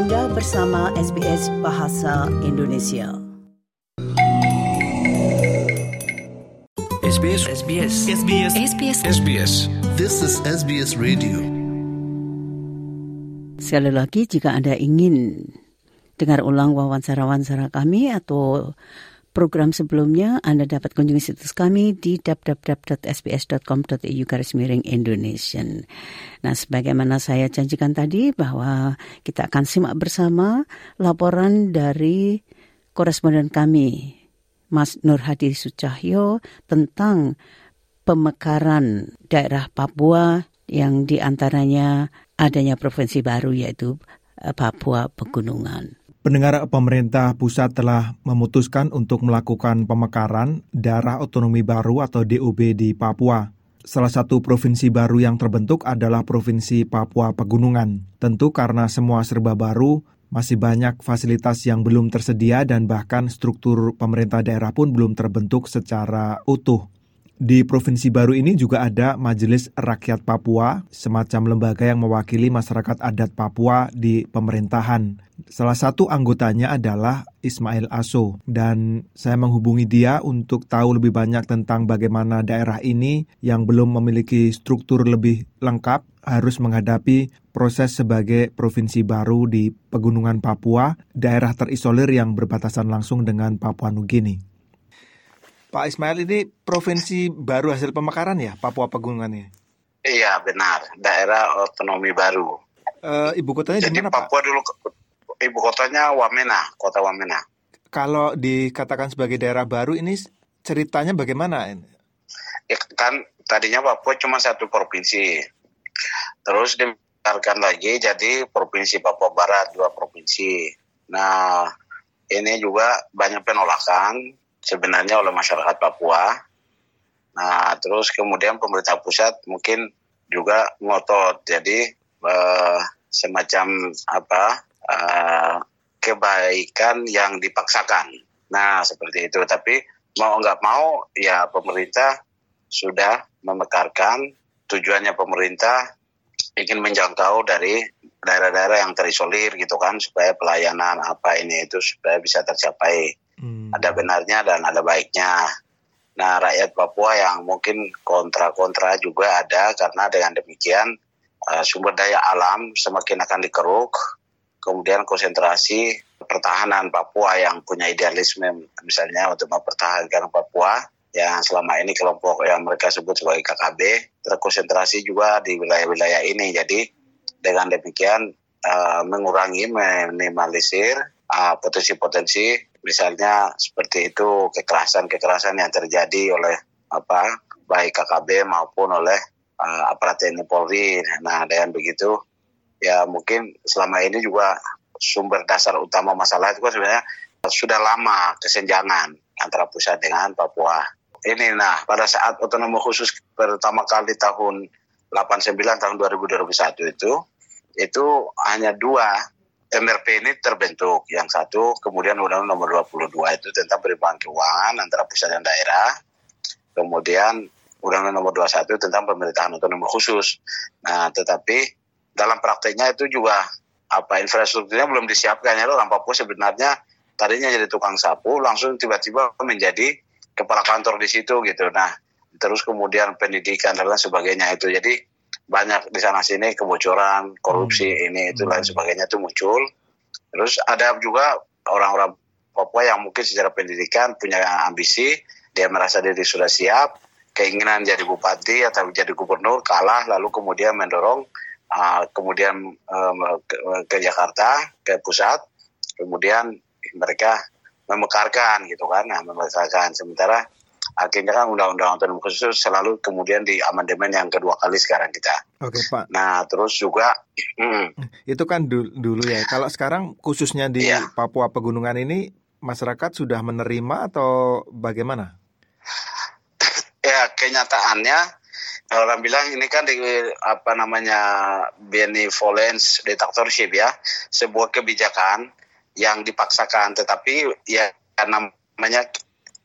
Anda bersama SBS Bahasa Indonesia. SBS SBS SBS SBS SBS This is SBS Radio. Sekali lagi jika Anda ingin dengar ulang wawancara-wawancara kami atau program sebelumnya, Anda dapat kunjungi situs kami di www.sbs.com.au garis miring Indonesian. Nah, sebagaimana saya janjikan tadi bahwa kita akan simak bersama laporan dari koresponden kami, Mas Nur Hadi Sucahyo, tentang pemekaran daerah Papua yang di antaranya adanya provinsi baru yaitu eh, Papua Pegunungan. Pendengar pemerintah pusat telah memutuskan untuk melakukan pemekaran daerah otonomi baru atau DOB di Papua. Salah satu provinsi baru yang terbentuk adalah Provinsi Papua Pegunungan. Tentu karena semua serba baru, masih banyak fasilitas yang belum tersedia dan bahkan struktur pemerintah daerah pun belum terbentuk secara utuh. Di provinsi baru ini juga ada Majelis Rakyat Papua, semacam lembaga yang mewakili masyarakat adat Papua di pemerintahan. Salah satu anggotanya adalah Ismail Aso, dan saya menghubungi dia untuk tahu lebih banyak tentang bagaimana daerah ini yang belum memiliki struktur lebih lengkap harus menghadapi proses sebagai provinsi baru di pegunungan Papua, daerah terisolir yang berbatasan langsung dengan Papua Nugini. Pak Ismail ini provinsi baru hasil pemekaran ya, Papua Pegunungan ini? Iya benar, daerah otonomi baru. Eh, ibu kotanya di Jadi mana Pak? Papua dulu ibu kotanya Wamena, kota Wamena. Kalau dikatakan sebagai daerah baru ini ceritanya bagaimana? Ya, kan tadinya Papua cuma satu provinsi, terus dibiarkan lagi jadi provinsi Papua Barat dua provinsi. Nah ini juga banyak penolakan sebenarnya oleh masyarakat Papua. Nah terus kemudian pemerintah pusat mungkin juga ngotot, jadi eh, semacam apa eh, kebaikan yang dipaksakan. Nah seperti itu. Tapi mau nggak mau ya pemerintah sudah memekarkan tujuannya pemerintah ingin menjangkau dari daerah-daerah yang terisolir gitu kan supaya pelayanan apa ini itu supaya bisa tercapai Hmm. ada benarnya dan ada baiknya. Nah rakyat Papua yang mungkin kontra-kontra juga ada karena dengan demikian uh, sumber daya alam semakin akan dikeruk, kemudian konsentrasi pertahanan Papua yang punya idealisme misalnya untuk mempertahankan Papua yang selama ini kelompok yang mereka sebut sebagai KKB terkonsentrasi juga di wilayah-wilayah ini. Jadi dengan demikian uh, mengurangi, minimalisir uh, potensi-potensi misalnya seperti itu kekerasan-kekerasan yang terjadi oleh apa baik KKB maupun oleh uh, aparat TNI Polri. Nah dengan begitu ya mungkin selama ini juga sumber dasar utama masalah itu kan sebenarnya sudah lama kesenjangan antara pusat dengan Papua. Ini nah pada saat otonomi khusus pertama kali tahun 89 tahun 2021 itu itu hanya dua MRP ini terbentuk. Yang satu kemudian Undang-Undang nomor 22 itu tentang perimbangan keuangan antara pusat dan daerah. Kemudian Undang-Undang nomor 21 tentang pemerintahan otonomi khusus. Nah, tetapi dalam prakteknya itu juga apa infrastrukturnya belum disiapkan ya orang Papua sebenarnya tadinya jadi tukang sapu langsung tiba-tiba menjadi kepala kantor di situ gitu. Nah, terus kemudian pendidikan dan lain sebagainya itu. Jadi banyak di sana sini kebocoran, korupsi ini itu lain sebagainya itu muncul. Terus ada juga orang-orang Papua yang mungkin secara pendidikan punya ambisi, dia merasa diri sudah siap, keinginan jadi bupati atau jadi gubernur kalah, lalu kemudian mendorong uh, kemudian um, ke, ke Jakarta ke pusat, kemudian mereka memekarkan gitu kan, nah, memekarkan sementara akhirnya kan undang-undang otonomi khusus selalu kemudian di amandemen yang kedua kali sekarang kita. Oke Pak, Nah terus juga hmm, itu kan dul- dulu ya. Kalau sekarang khususnya di Iya. Papua Pegunungan ini masyarakat sudah menerima atau bagaimana? ya kenyataannya orang bilang ini kan di apa namanya benevolence dictatorship ya. Sebuah kebijakan yang dipaksakan. Tetapi ya namanya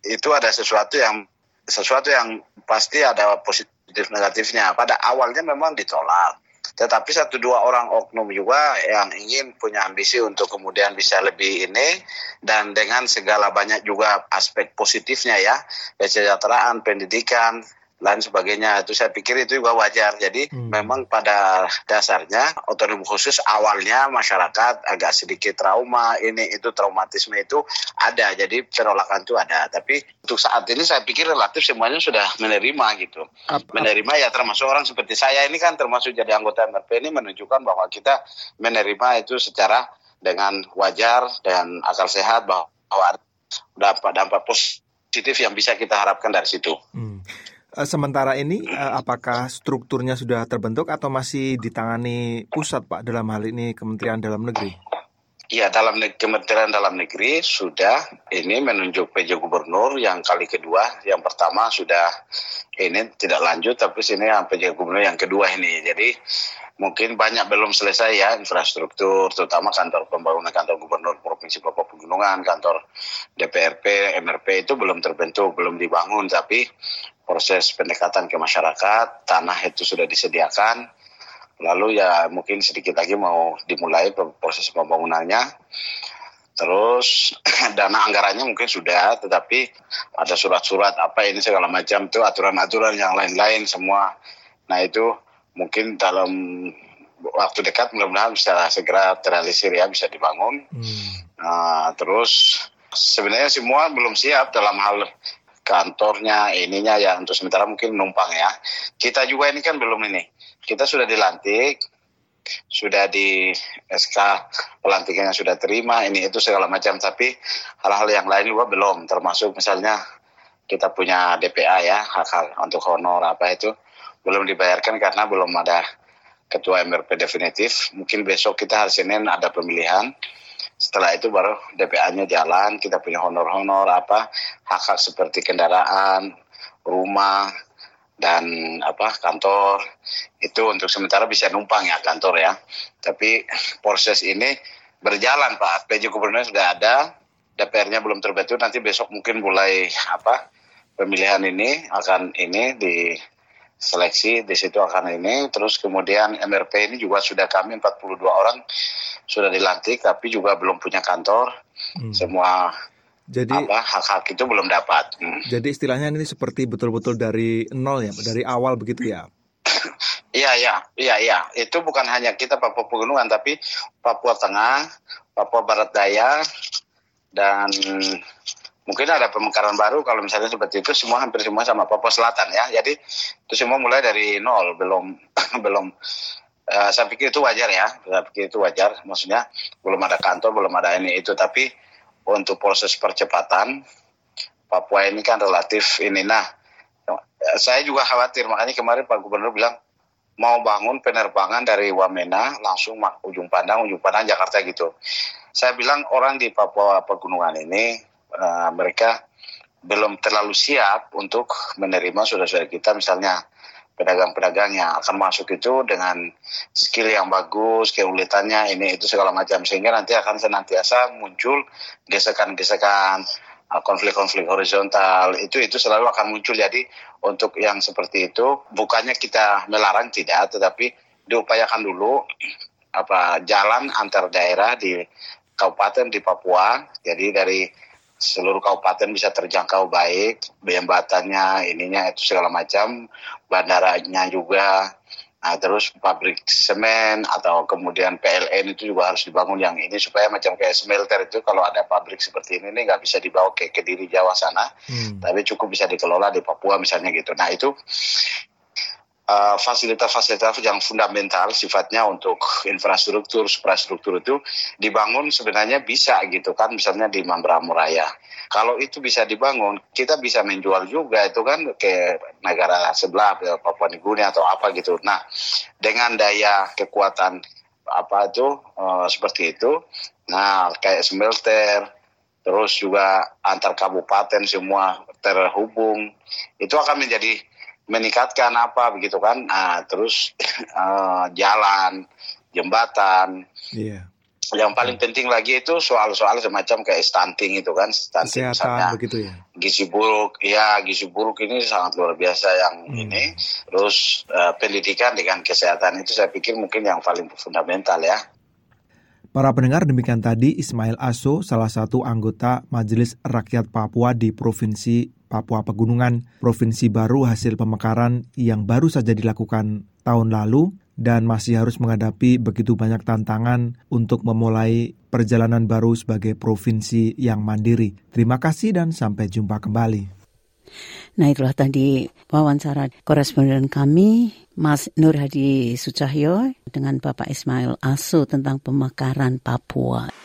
itu ada sesuatu yang sesuatu yang pasti ada positif negatifnya. Pada awalnya memang ditolak. Tetapi satu dua orang oknum juga yang ingin punya ambisi untuk kemudian bisa lebih ini dan dengan segala banyak juga aspek positifnya ya. Kesejahteraan pendidikan lain sebagainya itu saya pikir itu juga wajar jadi hmm. memang pada dasarnya otonomi khusus awalnya masyarakat agak sedikit trauma ini itu traumatisme itu ada jadi penolakan itu ada tapi untuk saat ini saya pikir relatif semuanya sudah menerima gitu up. menerima ya termasuk orang seperti saya ini kan termasuk jadi anggota MRP ini menunjukkan bahwa kita menerima itu secara dengan wajar dan akal sehat bahwa dampak dampak positif yang bisa kita harapkan dari situ. Hmm. Eh, sementara ini eh, apakah strukturnya sudah terbentuk atau masih ditangani pusat Pak dalam hal ini Kementerian Dalam Negeri? Ya, dalam Kementerian Dalam Negeri sudah ini menunjuk PJ Gubernur yang kali kedua. Yang pertama sudah ini tidak lanjut, tapi sini yang PJ Gubernur yang kedua ini. Jadi mungkin banyak belum selesai ya infrastruktur, terutama kantor pembangunan kantor Gubernur Provinsi Papua Pegunungan, kantor DPRP, MRP itu belum terbentuk, belum dibangun, tapi proses pendekatan ke masyarakat, tanah itu sudah disediakan, lalu ya mungkin sedikit lagi mau dimulai proses pembangunannya. Terus dana anggarannya mungkin sudah, tetapi ada surat-surat apa ini segala macam itu aturan-aturan yang lain-lain semua. Nah itu mungkin dalam waktu dekat mudah-mudahan bisa segera terrealisir ya bisa dibangun. Hmm. Nah, terus sebenarnya semua belum siap dalam hal kantornya, ininya ya untuk sementara mungkin numpang ya. Kita juga ini kan belum ini. Kita sudah dilantik, sudah di SK pelantikannya sudah terima, ini itu segala macam. Tapi hal-hal yang lain juga belum, termasuk misalnya kita punya DPA ya, hak-hak untuk honor apa itu belum dibayarkan karena belum ada ketua MRP definitif. Mungkin besok kita hari Senin ada pemilihan setelah itu baru DPA-nya jalan, kita punya honor-honor apa hak-hak seperti kendaraan, rumah dan apa kantor itu untuk sementara bisa numpang ya kantor ya. Tapi proses ini berjalan Pak. PJ Gubernur sudah ada, DPR-nya belum terbentuk. Nanti besok mungkin mulai apa pemilihan ini akan ini di seleksi di situ akan ini terus kemudian MRP ini juga sudah kami 42 orang sudah dilantik tapi juga belum punya kantor hmm. semua jadi apa hak-hak itu belum dapat hmm. jadi istilahnya ini seperti betul-betul dari nol ya dari awal begitu ya Iya, iya, iya, iya. Itu bukan hanya kita Papua Pegunungan, tapi Papua Tengah, Papua Barat Daya, dan mungkin ada pemekaran baru kalau misalnya seperti itu semua hampir semua sama Papua Selatan ya. Jadi itu semua mulai dari nol belum belum. Uh, saya pikir itu wajar ya. Saya pikir itu wajar. Maksudnya belum ada kantor belum ada ini itu. Tapi untuk proses percepatan Papua ini kan relatif ini. Nah saya juga khawatir. Makanya kemarin Pak Gubernur bilang mau bangun penerbangan dari Wamena langsung ujung pandang ujung pandang Jakarta gitu. Saya bilang orang di Papua pegunungan ini uh, mereka belum terlalu siap untuk menerima saudara-saudara kita misalnya pedagang-pedagang yang akan masuk itu dengan skill yang bagus, keulitannya ini itu segala macam. Sehingga nanti akan senantiasa muncul gesekan-gesekan eh, konflik-konflik horizontal. Itu itu selalu akan muncul. Jadi untuk yang seperti itu bukannya kita melarang tidak. Tetapi diupayakan dulu apa jalan antar daerah di kabupaten di Papua. Jadi dari seluruh kabupaten bisa terjangkau baik, jembatannya, ininya itu segala macam, bandaranya juga, nah terus pabrik semen atau kemudian PLN itu juga harus dibangun yang ini supaya macam kayak smelter itu kalau ada pabrik seperti ini nggak bisa dibawa ke kediri Jawa sana, hmm. tapi cukup bisa dikelola di Papua misalnya gitu. Nah itu fasilitas-fasilitas uh, yang fundamental sifatnya untuk infrastruktur, infrastruktur itu dibangun sebenarnya bisa gitu kan, misalnya di Mambramu Raya. Kalau itu bisa dibangun, kita bisa menjual juga itu kan ke negara sebelah, ke Papua Nugini atau apa gitu. Nah, dengan daya kekuatan apa itu uh, seperti itu, nah kayak smelter, terus juga antar kabupaten semua terhubung, itu akan menjadi meningkatkan apa begitu kan nah, terus uh, jalan jembatan yeah. yang paling penting lagi itu soal-soal semacam kayak stunting itu kan stunting Kesehatan misalnya begitu ya. gizi buruk ya gizi buruk ini sangat luar biasa yang Hmm. ini terus eh, pendidikan dengan kesehatan itu saya pikir mungkin yang paling fundamental ya Para pendengar demikian tadi Ismail Aso, salah satu anggota Majelis Rakyat Papua di Provinsi Papua Pegunungan, provinsi baru hasil pemekaran yang baru saja dilakukan tahun lalu dan masih harus menghadapi begitu banyak tantangan untuk memulai perjalanan baru sebagai provinsi yang mandiri. Terima kasih dan sampai jumpa kembali. Nah itulah tadi wawancara koresponden kami Mas Nur Hadi Sucahyo dengan Bapak Ismail Asu tentang pemekaran Papua.